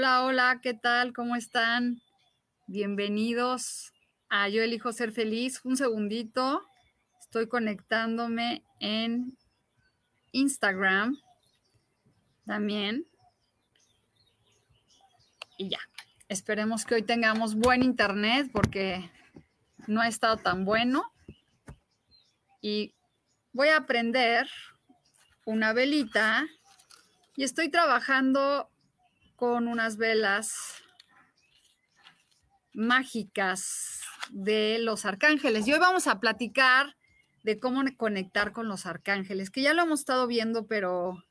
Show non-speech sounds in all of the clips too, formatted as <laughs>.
Hola, hola, ¿qué tal? ¿Cómo están? Bienvenidos a Yo elijo ser feliz. Un segundito. Estoy conectándome en Instagram también. Y ya. Esperemos que hoy tengamos buen internet porque no ha estado tan bueno. Y voy a prender una velita y estoy trabajando con unas velas mágicas de los arcángeles. Y hoy vamos a platicar de cómo conectar con los arcángeles, que ya lo hemos estado viendo, pero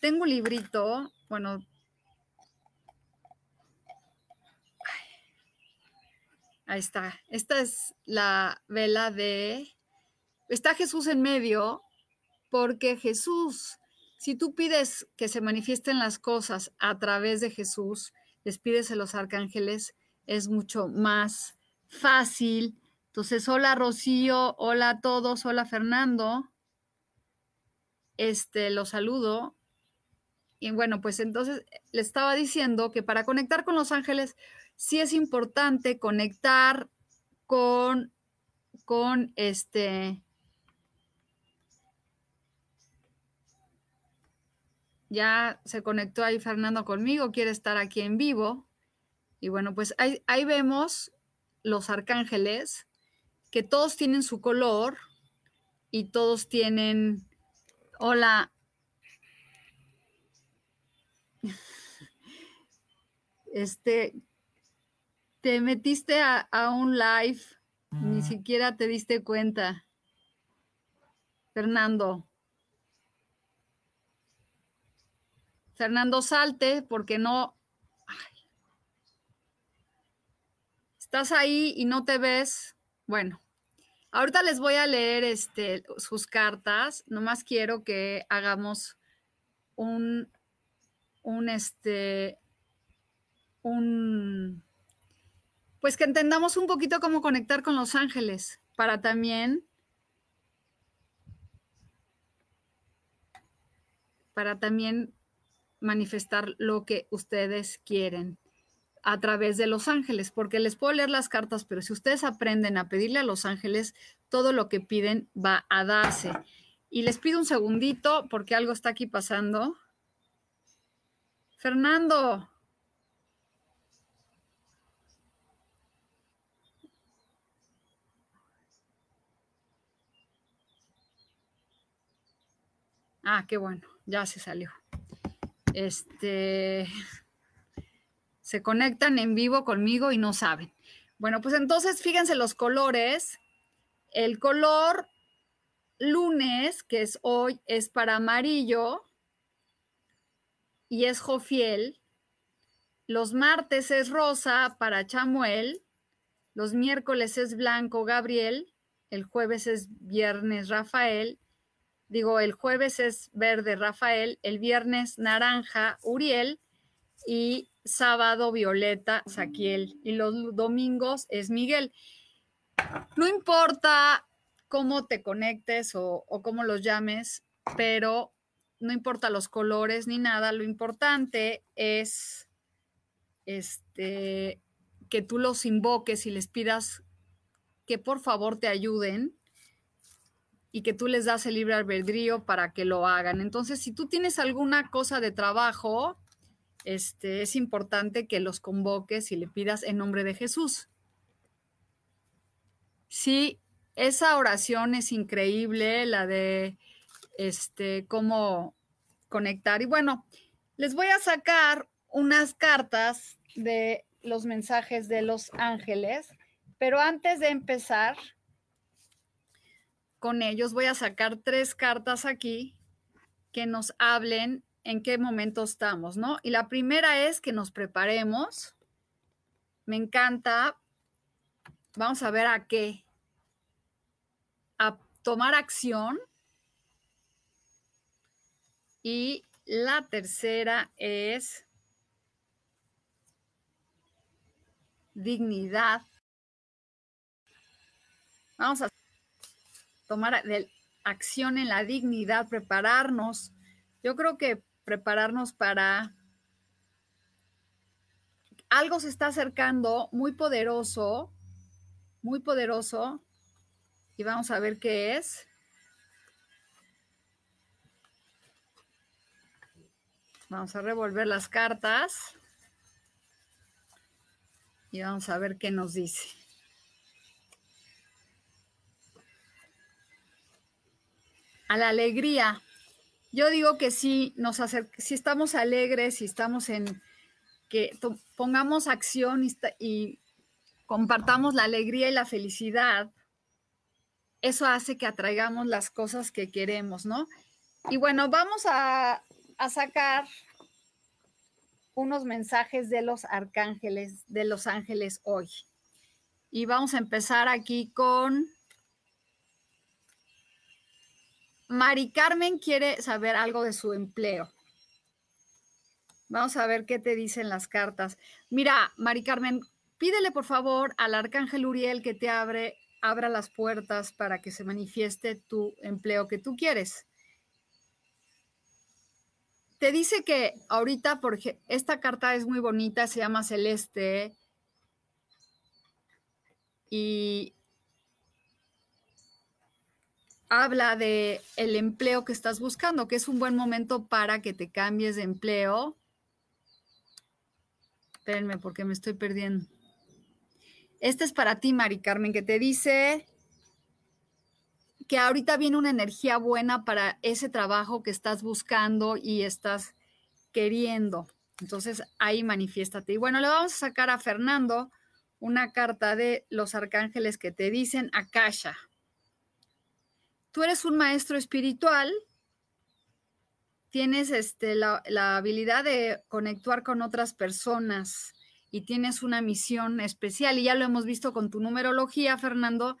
tengo un librito, bueno, ahí está. Esta es la vela de... Está Jesús en medio porque Jesús si tú pides que se manifiesten las cosas a través de Jesús, les pides a los arcángeles, es mucho más fácil. Entonces, hola Rocío, hola a todos, hola Fernando. Este, los saludo. Y bueno, pues entonces le estaba diciendo que para conectar con los ángeles, sí es importante conectar con, con este, Ya se conectó ahí Fernando conmigo, quiere estar aquí en vivo. Y bueno, pues ahí, ahí vemos los arcángeles, que todos tienen su color y todos tienen, hola, <laughs> este, te metiste a, a, un live, ni siquiera te diste cuenta. Fernando. Fernando, salte porque no... Estás ahí y no te ves. Bueno, ahorita les voy a leer este, sus cartas. Nomás quiero que hagamos un, un, este, un, pues que entendamos un poquito cómo conectar con los ángeles para también para también manifestar lo que ustedes quieren a través de los ángeles, porque les puedo leer las cartas, pero si ustedes aprenden a pedirle a los ángeles, todo lo que piden va a darse. Y les pido un segundito porque algo está aquí pasando. Fernando. Ah, qué bueno, ya se salió este, se conectan en vivo conmigo y no saben. Bueno, pues entonces fíjense los colores. El color lunes, que es hoy, es para amarillo y es Jofiel. Los martes es rosa para Chamuel. Los miércoles es blanco Gabriel. El jueves es viernes Rafael digo, el jueves es verde Rafael, el viernes naranja Uriel y sábado violeta Saquiel y los domingos es Miguel. No importa cómo te conectes o, cómo los llames, pero no importa los colores ni nada, lo importante es este que tú los invoques y les pidas que por favor te ayuden y que tú les das el libre albedrío para que lo hagan. Entonces, si tú tienes alguna cosa de trabajo, este, es importante que los convoques y le pidas en nombre de Jesús. Sí, esa oración es increíble, la de este, cómo conectar. Y bueno, les voy a sacar unas cartas de los mensajes de los ángeles, pero antes de empezar con ellos, voy a sacar tres cartas aquí que nos hablen en qué momento estamos, ¿no? Y la primera es que nos preparemos. Me encanta. Vamos a ver a qué. A tomar acción. Y la tercera es dignidad. Vamos a tomar acción en la dignidad, prepararnos. Yo creo que prepararnos para algo se está acercando muy poderoso, muy poderoso, y vamos a ver qué es. Vamos a revolver las cartas y vamos a ver qué nos dice. A la alegría. Yo digo que si nos si estamos alegres, si estamos en que pongamos acción y, y compartamos la alegría y la felicidad, eso hace que atraigamos las cosas que queremos, ¿no? Y bueno, vamos a a sacar unos mensajes de los arcángeles, de los ángeles hoy. Y vamos a empezar aquí con Mari Carmen quiere saber algo de su empleo. Vamos a ver qué te dicen las cartas. Mira, Mari Carmen, pídele por favor al arcángel Uriel que te abre, abra las puertas para que se manifieste tu empleo que tú quieres te dice que ahorita, porque esta carta es muy bonita, se llama Celeste. Y habla de el empleo que estás buscando, que es un buen momento para que te cambies de empleo. Espérenme porque me estoy perdiendo. Este es para ti, Mari Carmen, que te dice que ahorita viene una energía buena para ese trabajo que estás buscando y estás queriendo. Entonces ahí manifiéstate. Y bueno, le vamos a sacar a Fernando una carta de los arcángeles que te dicen Akasha. Tú eres un maestro espiritual, tienes este, la, la habilidad de conectar con otras personas y tienes una misión especial. Y ya lo hemos visto con tu numerología, Fernando,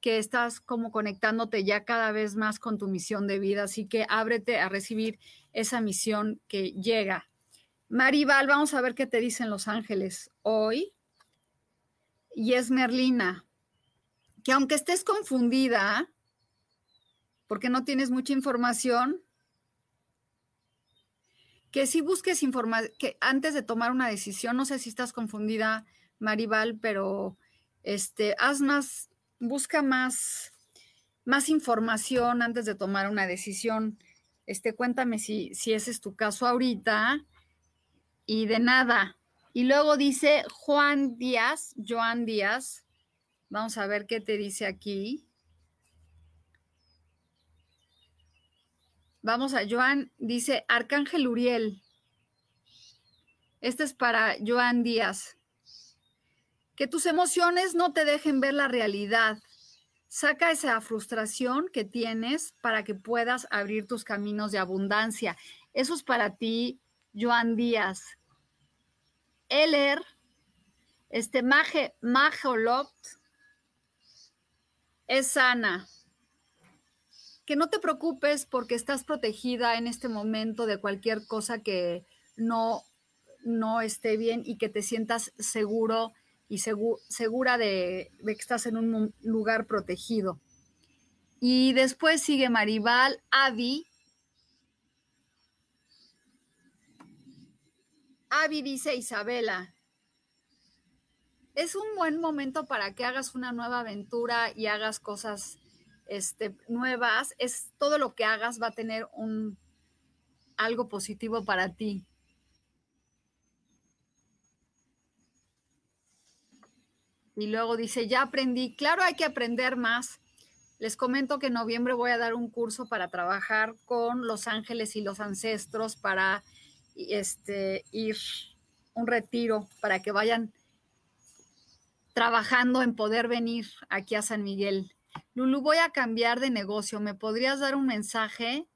que estás como conectándote ya cada vez más con tu misión de vida, así que ábrete a recibir esa misión que llega. Maribal, vamos a ver qué te dicen los ángeles hoy. Y es Merlina, que aunque estés confundida, porque no tienes mucha información, que si busques información, que antes de tomar una decisión, no sé si estás confundida, Maribal, pero este, haz más busca más, más información antes de tomar una decisión. Este, cuéntame si, si ese es tu caso ahorita. Y de nada. Y luego dice Juan Díaz, Joan Díaz. Vamos a ver qué te dice aquí. Vamos a Joan, dice Arcángel Uriel. Este es para Joan Díaz. Que tus emociones no te dejen ver la realidad. Saca esa frustración que tienes para que puedas abrir tus caminos de abundancia. Eso es para ti, Joan Díaz. Eller, este Maje, Majolot, es sana. Que no te preocupes porque estás protegida en este momento de cualquier cosa que no, no esté bien y que te sientas seguro y segura de, que estás en un lugar protegido. Y después sigue Maribal, Avi. Avi dice Isabela, es un buen momento para que hagas una nueva aventura y hagas cosas este, nuevas, es todo lo que hagas va a tener un, algo positivo para ti. Y luego dice, ya aprendí, claro hay que aprender más. Les comento que en noviembre voy a dar un curso para trabajar con los ángeles y los ancestros para este, ir un retiro, para que vayan trabajando en poder venir aquí a San Miguel. Lulu, voy a cambiar de negocio. ¿Me podrías dar un mensaje?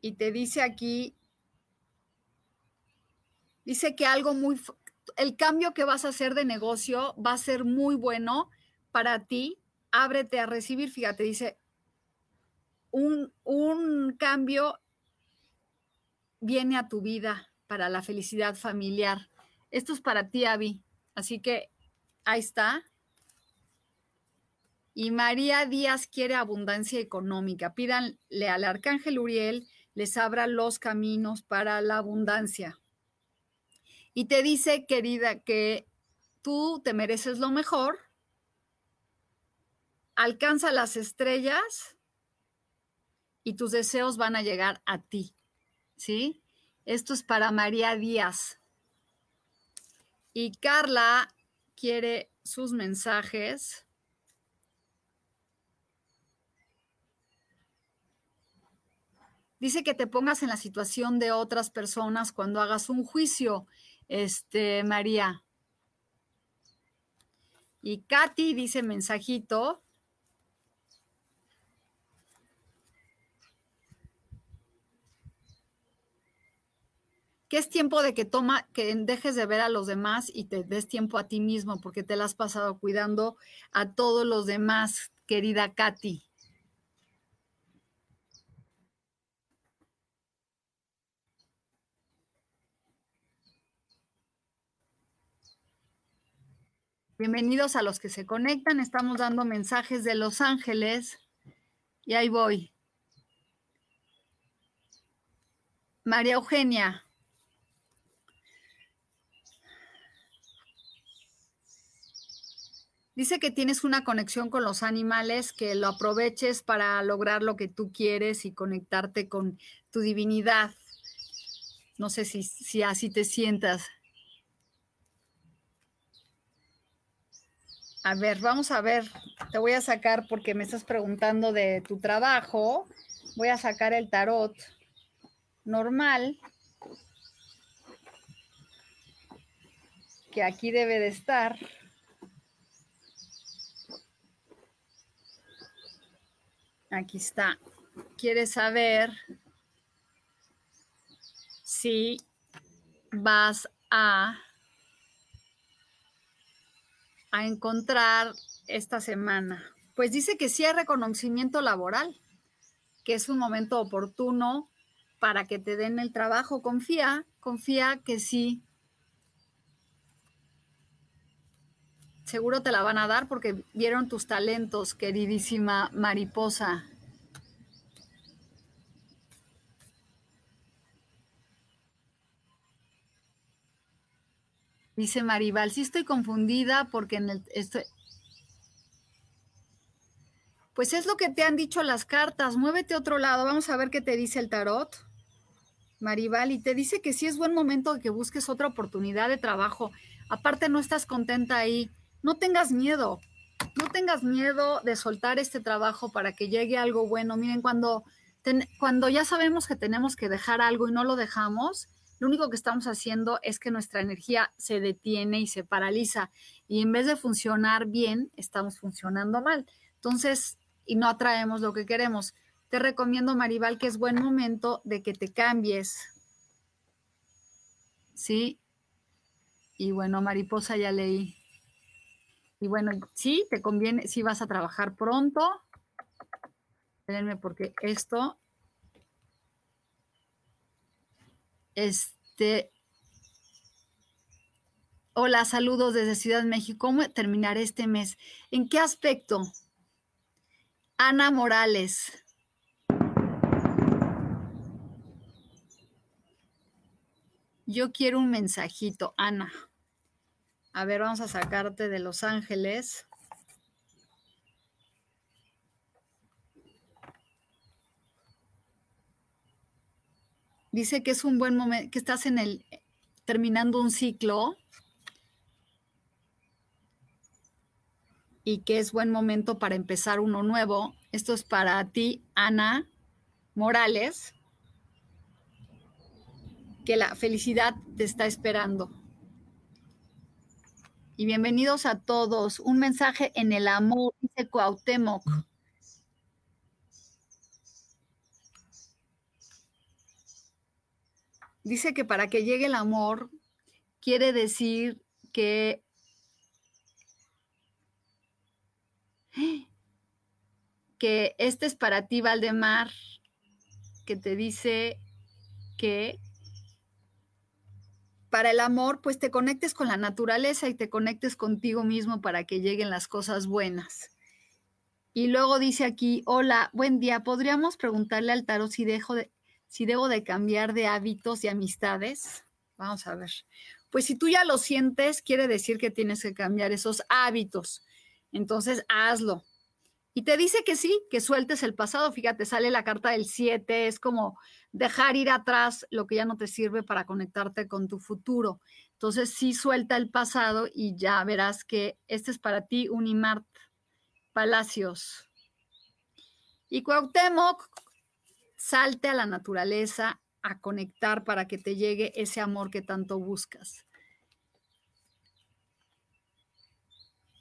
Y te dice aquí, dice que algo muy, el cambio que vas a hacer de negocio va a ser muy bueno para ti. Ábrete a recibir, fíjate, dice, un, un cambio viene a tu vida para la felicidad familiar. Esto es para ti, Avi. Así que ahí está. Y María Díaz quiere abundancia económica. Pídanle al arcángel Uriel, les abra los caminos para la abundancia. Y te dice, querida, que tú te mereces lo mejor, alcanza las estrellas y tus deseos van a llegar a ti. ¿Sí? Esto es para María Díaz. Y Carla quiere sus mensajes. Dice que te pongas en la situación de otras personas cuando hagas un juicio, este, María. Y Katy dice mensajito. Que es tiempo de que toma, que dejes de ver a los demás y te des tiempo a ti mismo, porque te la has pasado cuidando a todos los demás, querida Katy. Bienvenidos a los que se conectan. Estamos dando mensajes de Los Ángeles. Y ahí voy. María Eugenia, Dice que tienes una conexión con los animales, que lo aproveches para lograr lo que tú quieres y conectarte con tu divinidad. No sé si, así te sientas. A ver, vamos a ver. Te voy a sacar porque me estás preguntando de tu trabajo. Voy a sacar el tarot normal. Que aquí debe de estar. Aquí está. Quieres saber si vas a, a encontrar esta semana. Pues dice que sí hay reconocimiento laboral, que es un momento oportuno para que te den el trabajo. Confía, confía que sí. Seguro te la van a dar porque vieron tus talentos, queridísima mariposa. Dice Maribal, sí estoy confundida porque en el... Pues es lo que te han dicho las cartas, muévete a otro lado, vamos a ver qué te dice el tarot. Maribal, y te dice que sí es buen momento de que busques otra oportunidad de trabajo. Aparte no estás contenta ahí no tengas miedo, no tengas miedo de soltar este trabajo para que llegue algo bueno. Miren, cuando, cuando ya sabemos que tenemos que dejar algo y no lo dejamos, lo único que estamos haciendo es que nuestra energía se detiene y se paraliza. Y en vez de funcionar bien, estamos funcionando mal. Entonces, y no atraemos lo que queremos. Te recomiendo, Maribal, que es buen momento de que te cambies. ¿Sí? Y bueno, mariposa ya leí. Y bueno, sí, te conviene, si vas a trabajar pronto. Espérenme porque esto, este, hola, saludos desde Ciudad de México. ¿Cómo terminaré este mes? ¿En qué aspecto? Ana Morales. Yo quiero un mensajito, Ana. A ver, vamos a sacarte de Los Ángeles. Dice que es un buen momento, que estás en el, terminando un ciclo y que es buen momento para empezar uno nuevo. Esto es para ti, Ana Morales, que la felicidad te está esperando. Y bienvenidos a todos. Un mensaje en el amor, dice Cuauhtémoc. Dice que para que llegue el amor, quiere decir que que este es para ti, Valdemar, que te dice que para el amor, pues te conectes con la naturaleza y te conectes contigo mismo para que lleguen las cosas buenas. Y luego dice aquí, hola, buen día, ¿podríamos preguntarle al tarot si dejo de, si debo de cambiar de hábitos y amistades. Vamos a ver. Pues si tú ya lo sientes, quiere decir que tienes que cambiar esos hábitos. Entonces, hazlo. Y te dice que sí, que sueltes el pasado. Fíjate, sale la carta del 7, es como dejar ir atrás lo que ya no te sirve para conectarte con tu futuro. Entonces, sí suelta el pasado y ya verás que este es para ti, Unimart Palacios. Y Cuauhtémoc, salte a la naturaleza a conectar para que te llegue ese amor que tanto buscas.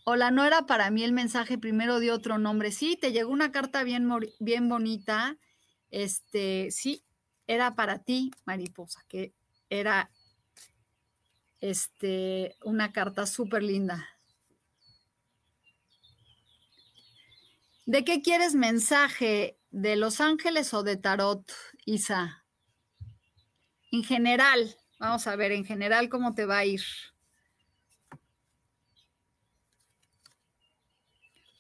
Hola, no era para mí el mensaje primero de otro nombre. Sí, te llegó una carta bien, bien bonita. Este, sí, era para ti, mariposa, que era este, una carta súper linda. ¿De qué quieres mensaje? ¿De Los Ángeles o de Tarot, Isa? En general, vamos a ver, en general, ¿cómo te va a ir?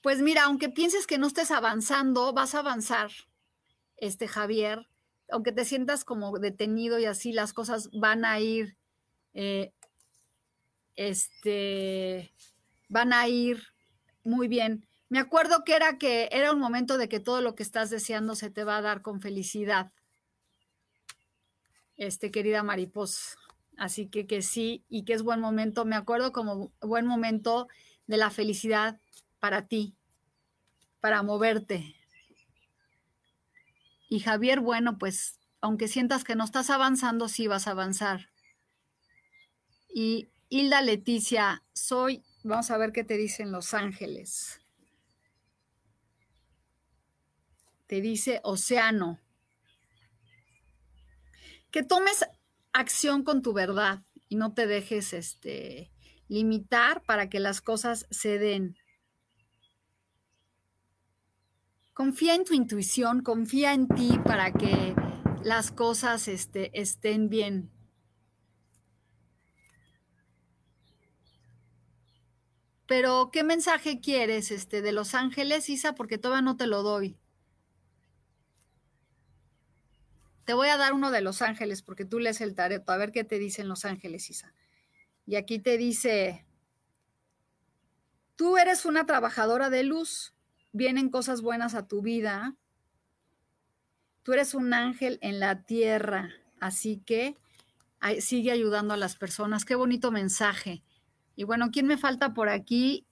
Pues mira, aunque pienses que no estés avanzando, vas a avanzar, este Javier. Aunque te sientas como detenido y así, las cosas van a ir, eh, este, van a ir muy bien. Me acuerdo que era que era un momento de que todo lo que estás deseando se te va a dar con felicidad. Este, querida mariposa. Así que que sí, y que es buen momento. Me acuerdo como buen momento de la felicidad para ti, para moverte. Y Javier, bueno, pues aunque sientas que no estás avanzando, sí vas a avanzar. Y Hilda Leticia, soy, vamos a ver qué te dicen Los Ángeles. te dice océano. Que tomes acción con tu verdad y no te dejes este, limitar para que las cosas se den. Confía en tu intuición, confía en ti para que las cosas este, estén bien. Pero, ¿qué mensaje quieres este, de Los Ángeles, Isa? Porque todavía no te lo doy. Te voy a dar uno de Los Ángeles porque tú lees el tarot, a ver qué te dicen Los Ángeles, Isa. Y aquí te dice, tú eres una trabajadora de luz, vienen cosas buenas a tu vida, tú eres un ángel en la tierra, así que sigue ayudando a las personas. Qué bonito mensaje. Y bueno, ¿quién me falta por aquí?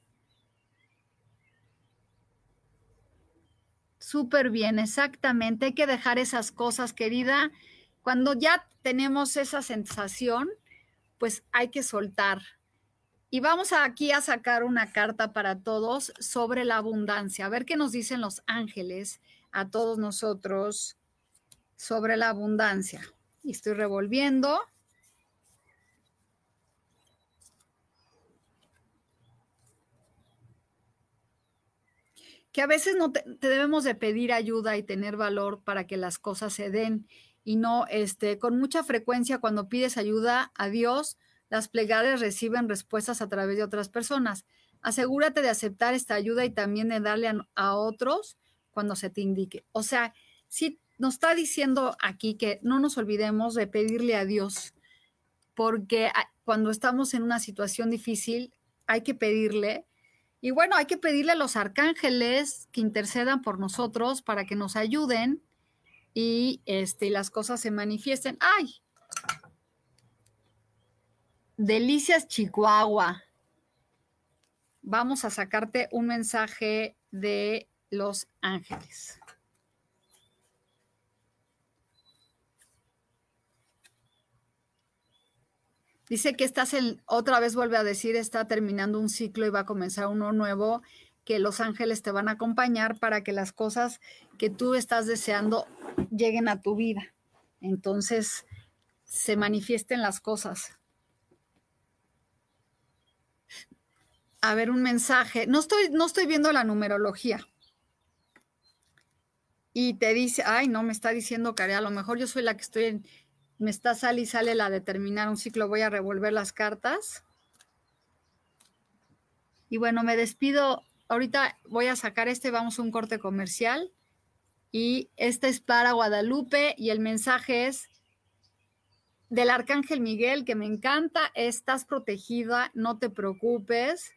Súper bien, exactamente. Hay que dejar esas cosas, querida. Cuando ya tenemos esa sensación, pues hay que soltar. Y vamos aquí a sacar una carta para todos sobre la abundancia. A ver qué nos dicen los ángeles a todos nosotros sobre la abundancia. Y estoy revolviendo. que a veces no te, debemos de pedir ayuda y tener valor para que las cosas se den y no, este, con mucha frecuencia cuando pides ayuda a Dios, las plegarias reciben respuestas a través de otras personas. Asegúrate de aceptar esta ayuda y también de darle a, otros cuando se te indique. O sea, sí nos está diciendo aquí que no nos olvidemos de pedirle a Dios, porque cuando estamos en una situación difícil hay que pedirle y bueno, hay que pedirle a los arcángeles que intercedan por nosotros para que nos ayuden y este, las cosas se manifiesten. ¡Ay! Delicias Chihuahua. Vamos a sacarte un mensaje de Los Ángeles. Dice que estás en, otra vez vuelve a decir, está terminando un ciclo y va a comenzar uno nuevo, que los ángeles te van a acompañar para que las cosas que tú estás deseando lleguen a tu vida. Entonces, se manifiesten las cosas. A ver, un mensaje. No estoy, no estoy viendo la numerología. Y te dice, ay, no, me está diciendo que a lo mejor yo soy la que estoy en, me está sale y sale la de terminar un ciclo, voy a revolver las cartas. Y bueno, me despido. Ahorita voy a sacar este, vamos a un corte comercial. Y este es para Guadalupe y el mensaje es del Arcángel Miguel, que me encanta, estás protegida, no te preocupes.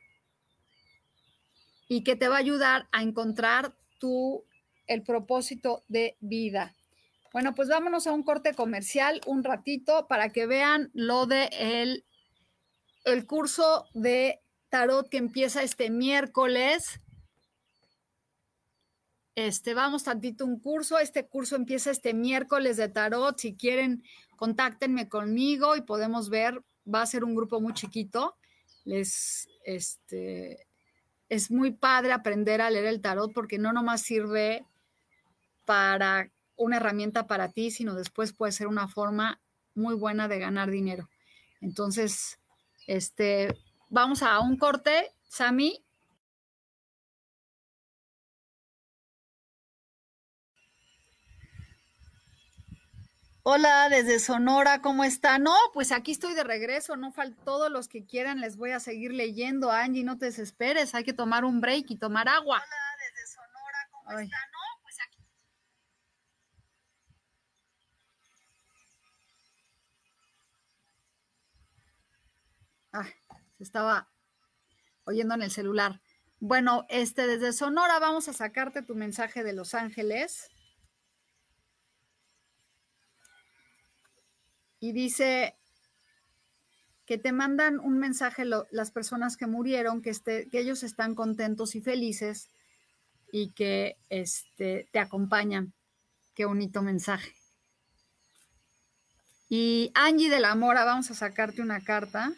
Y que te va a ayudar a encontrar tu, el propósito de vida. Bueno, pues vámonos a un corte comercial un ratito para que vean lo de el, el curso de tarot que empieza este miércoles. Este, vamos tantito un curso. Este curso empieza este miércoles de tarot. Si quieren, contáctenme conmigo y podemos ver. Va a ser un grupo muy chiquito. Les, este, es muy padre aprender a leer el tarot porque no nomás sirve para una herramienta para ti, sino después puede ser una forma muy buena de ganar dinero. Entonces, este, vamos a un corte, Sami. Hola, desde Sonora, ¿cómo está? No, pues aquí estoy de regreso, no falta todos los que quieran, les voy a seguir leyendo. Angie, no te desesperes, hay que tomar un break y tomar agua. Hola, desde Sonora, ¿cómo está? se estaba oyendo en el celular. Bueno, este desde Sonora vamos a sacarte tu mensaje de Los Ángeles. Y dice que te mandan un mensaje las personas que murieron, que, este, que ellos están contentos y felices y que este, te acompañan. Qué bonito mensaje. Y Angie de la Mora, vamos a sacarte una carta.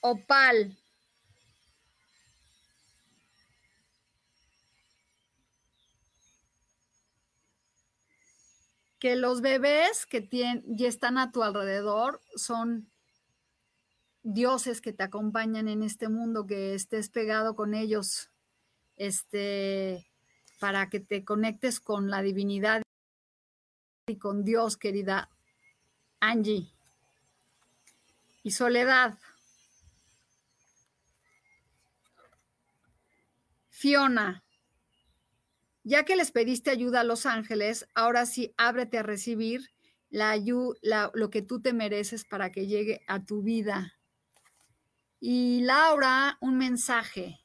Opal. Que los bebés que tienen, y están a tu alrededor son dioses que te acompañan en este mundo, que estés pegado con ellos, este, para que te conectes con la divinidad y con Dios, querida Angie. Y soledad. Fiona, ya que les pediste ayuda a los ángeles, ahora sí ábrete a recibir la ayuda, lo que tú te mereces para que llegue a tu vida. Y Laura, un mensaje.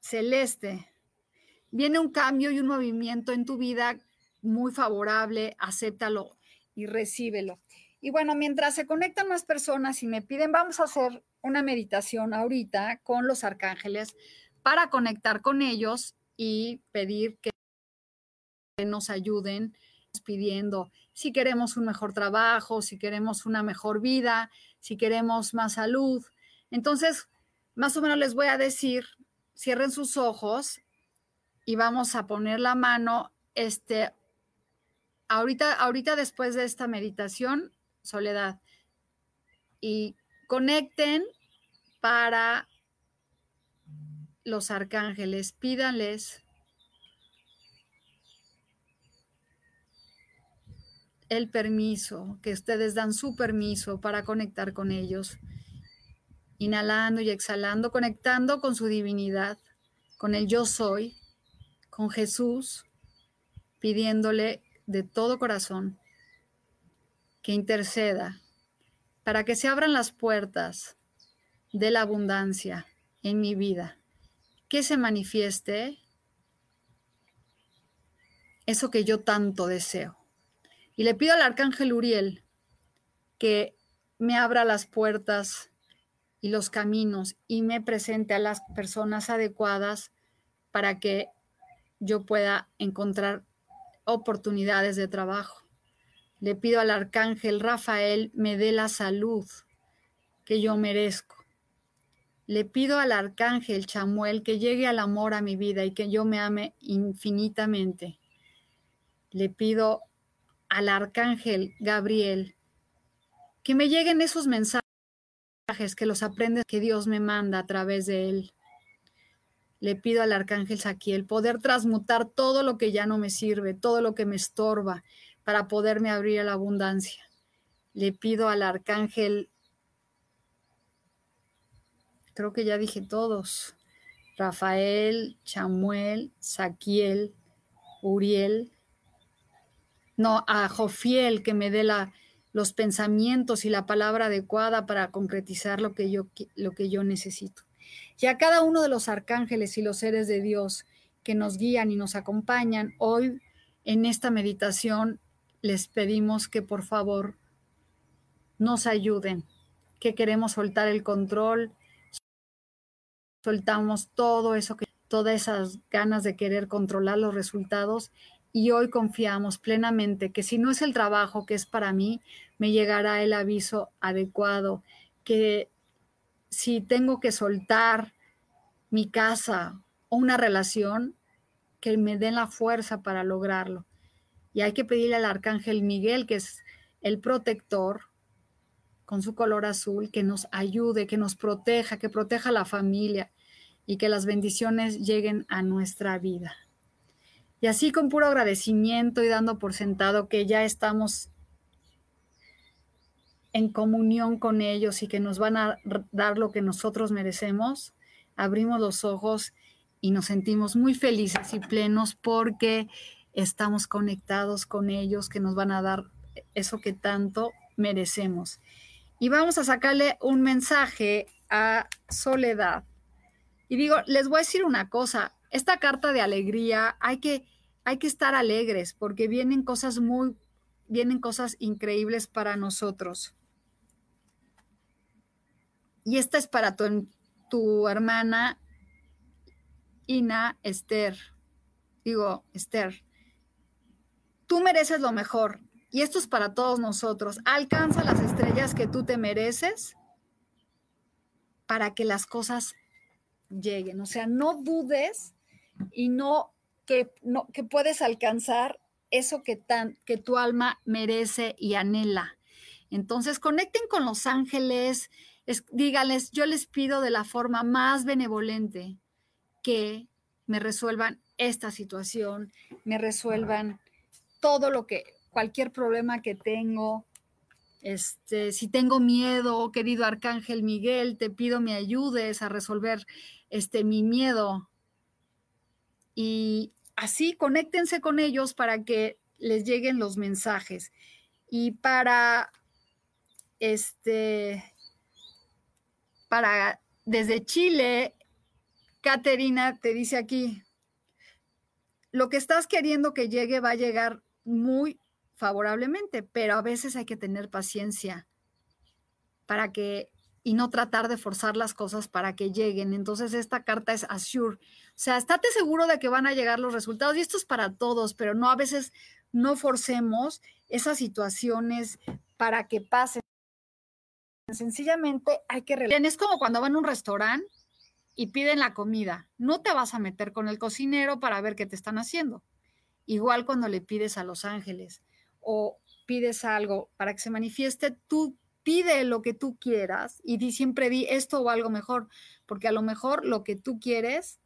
Celeste, viene un cambio y un movimiento en tu vida muy favorable, acéptalo y recíbelo. Y bueno, mientras se conectan más personas y me piden, vamos a hacer una meditación ahorita con los arcángeles para conectar con ellos y pedir que nos ayuden pidiendo si queremos un mejor trabajo, si queremos una mejor vida, si queremos más salud. Entonces, más o menos les voy a decir, cierren sus ojos y vamos a poner la mano, este, ahorita, ahorita después de esta meditación, soledad. Y conecten para los arcángeles, pídanles el permiso, que ustedes dan su permiso para conectar con ellos, inhalando y exhalando, conectando con su divinidad, con el yo soy, con Jesús, pidiéndole de todo corazón que interceda para que se abran las puertas de la abundancia en mi vida, que se manifieste eso que yo tanto deseo, Y le pido al arcángel Uriel que me abra las puertas y los caminos y me presente a las personas adecuadas para que yo pueda encontrar oportunidades de trabajo. Le pido al arcángel Rafael me dé la salud que yo merezco. Le pido al arcángel Chamuel que llegue al amor a mi vida y que yo me ame infinitamente. Le pido al arcángel Gabriel que me lleguen esos mensajes que los aprendes que Dios me manda a través de él. Le pido al arcángel Saquiel poder transmutar todo lo que ya no me sirve, todo lo que me estorba, para poderme abrir a la abundancia. Le pido al arcángel, creo que ya dije todos, Rafael, Chamuel, Saquiel, Uriel, no, a Jofiel que me dé la, los pensamientos y la palabra adecuada para concretizar lo que yo, lo que yo necesito. Y a cada uno de los arcángeles y los seres de Dios que nos guían y nos acompañan, hoy en esta meditación les pedimos que por favor nos ayuden, que queremos soltar el control, soltamos todo eso que todas esas ganas de querer controlar los resultados y hoy confiamos plenamente que si no es el trabajo que es para mí, me llegará el aviso adecuado, que si tengo que soltar mi casa o una relación, que me den la fuerza para lograrlo. Y hay que pedirle al arcángel Miguel, que es el protector, con su color azul, que nos ayude, que nos proteja, que proteja a la familia y que las bendiciones lleguen a nuestra vida. Y así con puro agradecimiento y dando por sentado que ya estamos en comunión con ellos y que nos van a dar lo que nosotros merecemos, abrimos los ojos y nos sentimos muy felices y plenos porque estamos conectados con ellos que nos van a dar eso que tanto merecemos. Y vamos a sacarle un mensaje a Soledad. Y digo, les voy a decir una cosa, esta carta de alegría hay que, hay que estar alegres porque vienen cosas muy, vienen cosas increíbles para nosotros. Y esta es para tu, tu hermana Ina Esther. Digo, Esther, tú mereces lo mejor. Y esto es para todos nosotros. Alcanza las estrellas que tú te mereces para que las cosas lleguen. O sea, no dudes y no que, no, que puedes alcanzar eso que, tan, que tu alma merece y anhela. Entonces, conecten con los ángeles, dígales, yo les pido de la forma más benevolente que me resuelvan esta situación, me resuelvan todo lo que, cualquier problema que tengo. Este, si tengo miedo, querido Arcángel Miguel, te pido me ayudes a resolver este mi miedo y así conéctense con ellos para que les lleguen los mensajes. Y para este para desde Chile, Caterina te dice aquí, lo que estás queriendo que llegue va a llegar muy favorablemente, pero a veces hay que tener paciencia para que y no tratar de forzar las cosas para que lleguen. Entonces esta carta es assure, o sea, estate seguro de que van a llegar los resultados y esto es para todos, pero no a veces no forcemos esas situaciones para que pasen. Sencillamente hay que Es como cuando van a un restaurante y piden la comida. No te vas a meter con el cocinero para ver qué te están haciendo. Igual cuando le pides a los ángeles o pides algo para que se manifieste, tú pide lo que tú quieras y di, siempre di esto o algo mejor, porque a lo mejor lo que tú quieres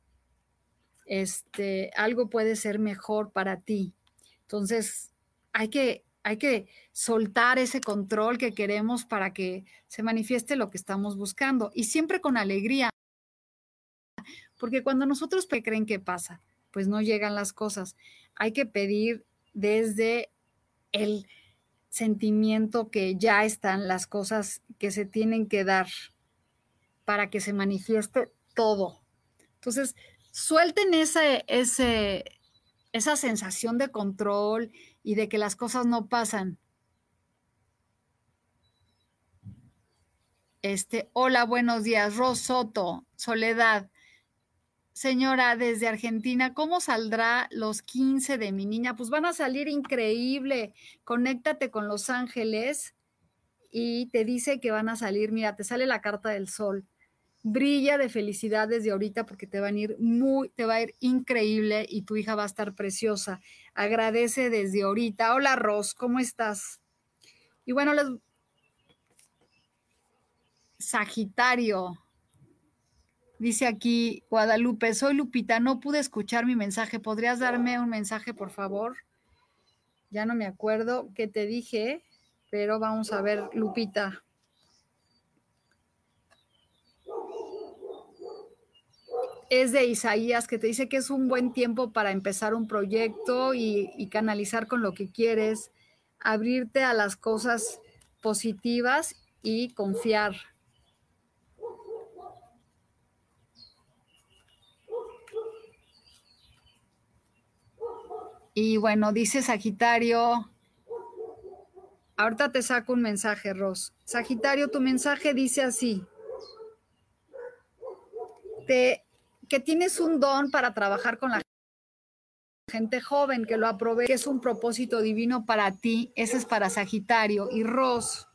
este, algo puede ser mejor para ti. Entonces, hay que, hay que soltar ese control que queremos para que se manifieste lo que estamos buscando y siempre con alegría. Porque cuando nosotros creen que pasa, pues no llegan las cosas. Hay que pedir desde el sentimiento que ya están las cosas que se tienen que dar para que se manifieste todo. Entonces, suelten ese, ese, esa sensación de control y de que las cosas no pasan. Este, hola, buenos días, Rosoto, Soledad. Señora, desde Argentina, ¿cómo saldrá los 15 de mi niña? Pues van a salir increíble. Conéctate con Los Ángeles y te dice que van a salir. Mira, te sale la carta del sol. Brilla de felicidad desde ahorita porque te van a ir muy, te va a ir increíble y tu hija va a estar preciosa. Agradece desde ahorita. Hola, Ros, ¿cómo estás? Y bueno, les, Sagitario. Dice aquí Guadalupe, soy Lupita, no pude escuchar mi mensaje. ¿Podrías darme un mensaje, por favor? Ya no me acuerdo qué te dije, pero vamos a ver, Lupita. Es de Isaías que te dice que es un buen tiempo para empezar un proyecto y, y canalizar con lo que quieres, abrirte a las cosas positivas y confiar. Y bueno, dice Sagitario, ahorita te saco un mensaje, Ros. Sagitario, tu mensaje dice así, te, que tienes un don para trabajar con la gente joven, que lo aproveche, que es un propósito divino para ti, ese es para Sagitario. Y Ros,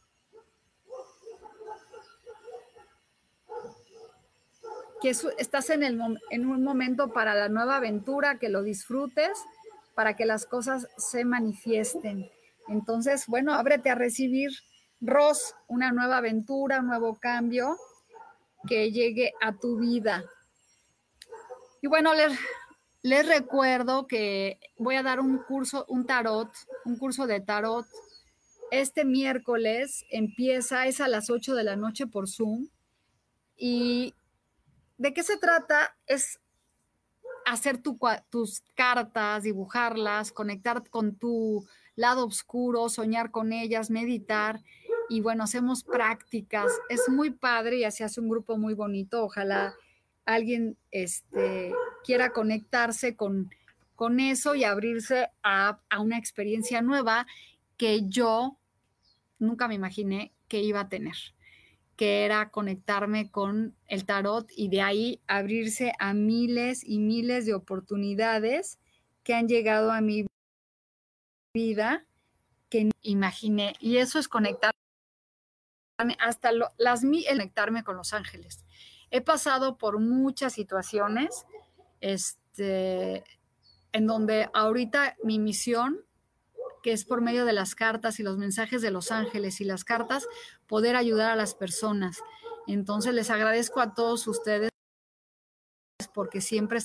que estás en, el, en un momento para la nueva aventura, que lo disfrutes para que las cosas se manifiesten. Entonces, bueno, ábrete a recibir, Ros, una nueva aventura, un nuevo cambio que llegue a tu vida. Y bueno, les, les recuerdo que voy a dar un curso, un tarot, un curso de tarot. Este miércoles empieza, es a las 8 de la noche por Zoom. ¿Y de qué se trata? Es hacer tus cartas, dibujarlas, conectar con tu lado oscuro, soñar con ellas, meditar. Y bueno, hacemos prácticas. Es muy padre y así hace un grupo muy bonito. Ojalá alguien este, quiera conectarse con, con eso y abrirse a, a una experiencia nueva que yo nunca me imaginé que iba a tener que era conectarme con el tarot y de ahí abrirse a miles y miles de oportunidades que han llegado a mi vida que imaginé. Y eso es conectarme hasta las conectarme con los ángeles. He pasado por muchas situaciones este, en donde ahorita mi misión que es por medio de las cartas y los mensajes de los ángeles y las cartas, poder ayudar a las personas. Entonces les agradezco a todos ustedes porque siempre,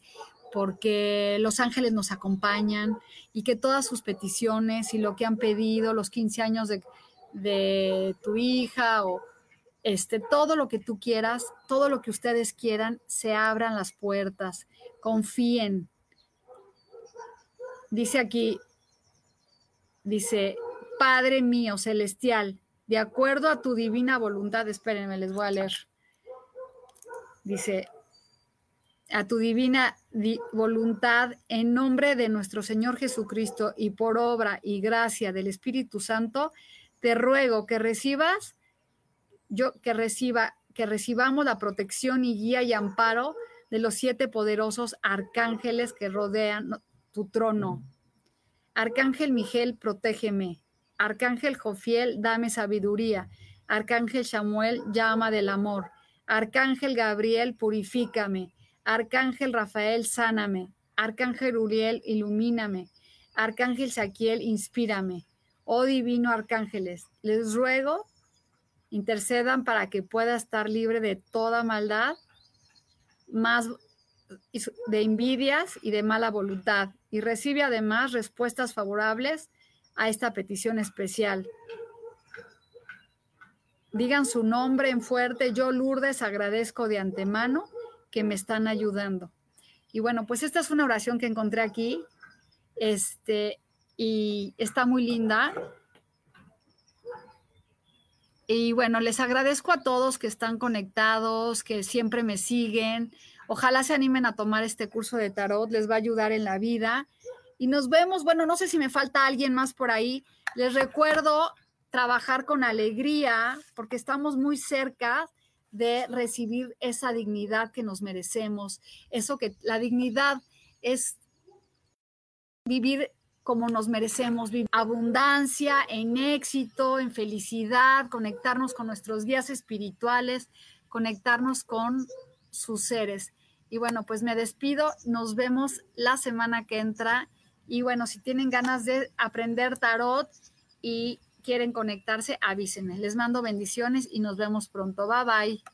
porque los ángeles nos acompañan y que todas sus peticiones y lo que han pedido, los 15 años de, de tu hija o este, todo lo que tú quieras, todo lo que ustedes quieran, se abran las puertas, confíen. Dice aquí, dice, Padre mío celestial, de acuerdo a tu divina voluntad, espérenme, les voy a leer. Dice, a tu divina voluntad, en nombre de nuestro Señor Jesucristo y por obra y gracia del Espíritu Santo, te ruego que recibas, yo que reciba, que recibamos la protección y guía y amparo de los siete poderosos arcángeles que rodean tu trono Arcángel Miguel, protégeme. Arcángel Jofiel, dame sabiduría. Arcángel Samuel, llama del amor. Arcángel Gabriel, purifícame. Arcángel Rafael, sáname. Arcángel Uriel, ilumíname. Arcángel Saquiel, inspírame. Oh divino arcángeles, les ruego, intercedan para que pueda estar libre de toda maldad, más de envidias y de mala voluntad, y recibe además respuestas favorables a esta petición especial. Digan su nombre en fuerte, yo Lourdes agradezco de antemano que me están ayudando. Y bueno, pues esta es una oración que encontré aquí, este, y está muy linda. Y bueno, les agradezco a todos que están conectados, que siempre me siguen. Ojalá se animen a tomar este curso de tarot, les va a ayudar en la vida. Y nos vemos, bueno, no sé si me falta alguien más por ahí. Les recuerdo trabajar con alegría porque estamos muy cerca de recibir esa dignidad que nos merecemos. Eso que la dignidad es vivir como nos merecemos, vivir abundancia, en éxito, en felicidad, conectarnos con nuestros guías espirituales, conectarnos con sus seres. Y bueno, pues me despido, nos vemos la semana que entra. Y bueno, si tienen ganas de aprender tarot y quieren conectarse, avísenme. Les mando bendiciones y nos vemos pronto. Bye bye.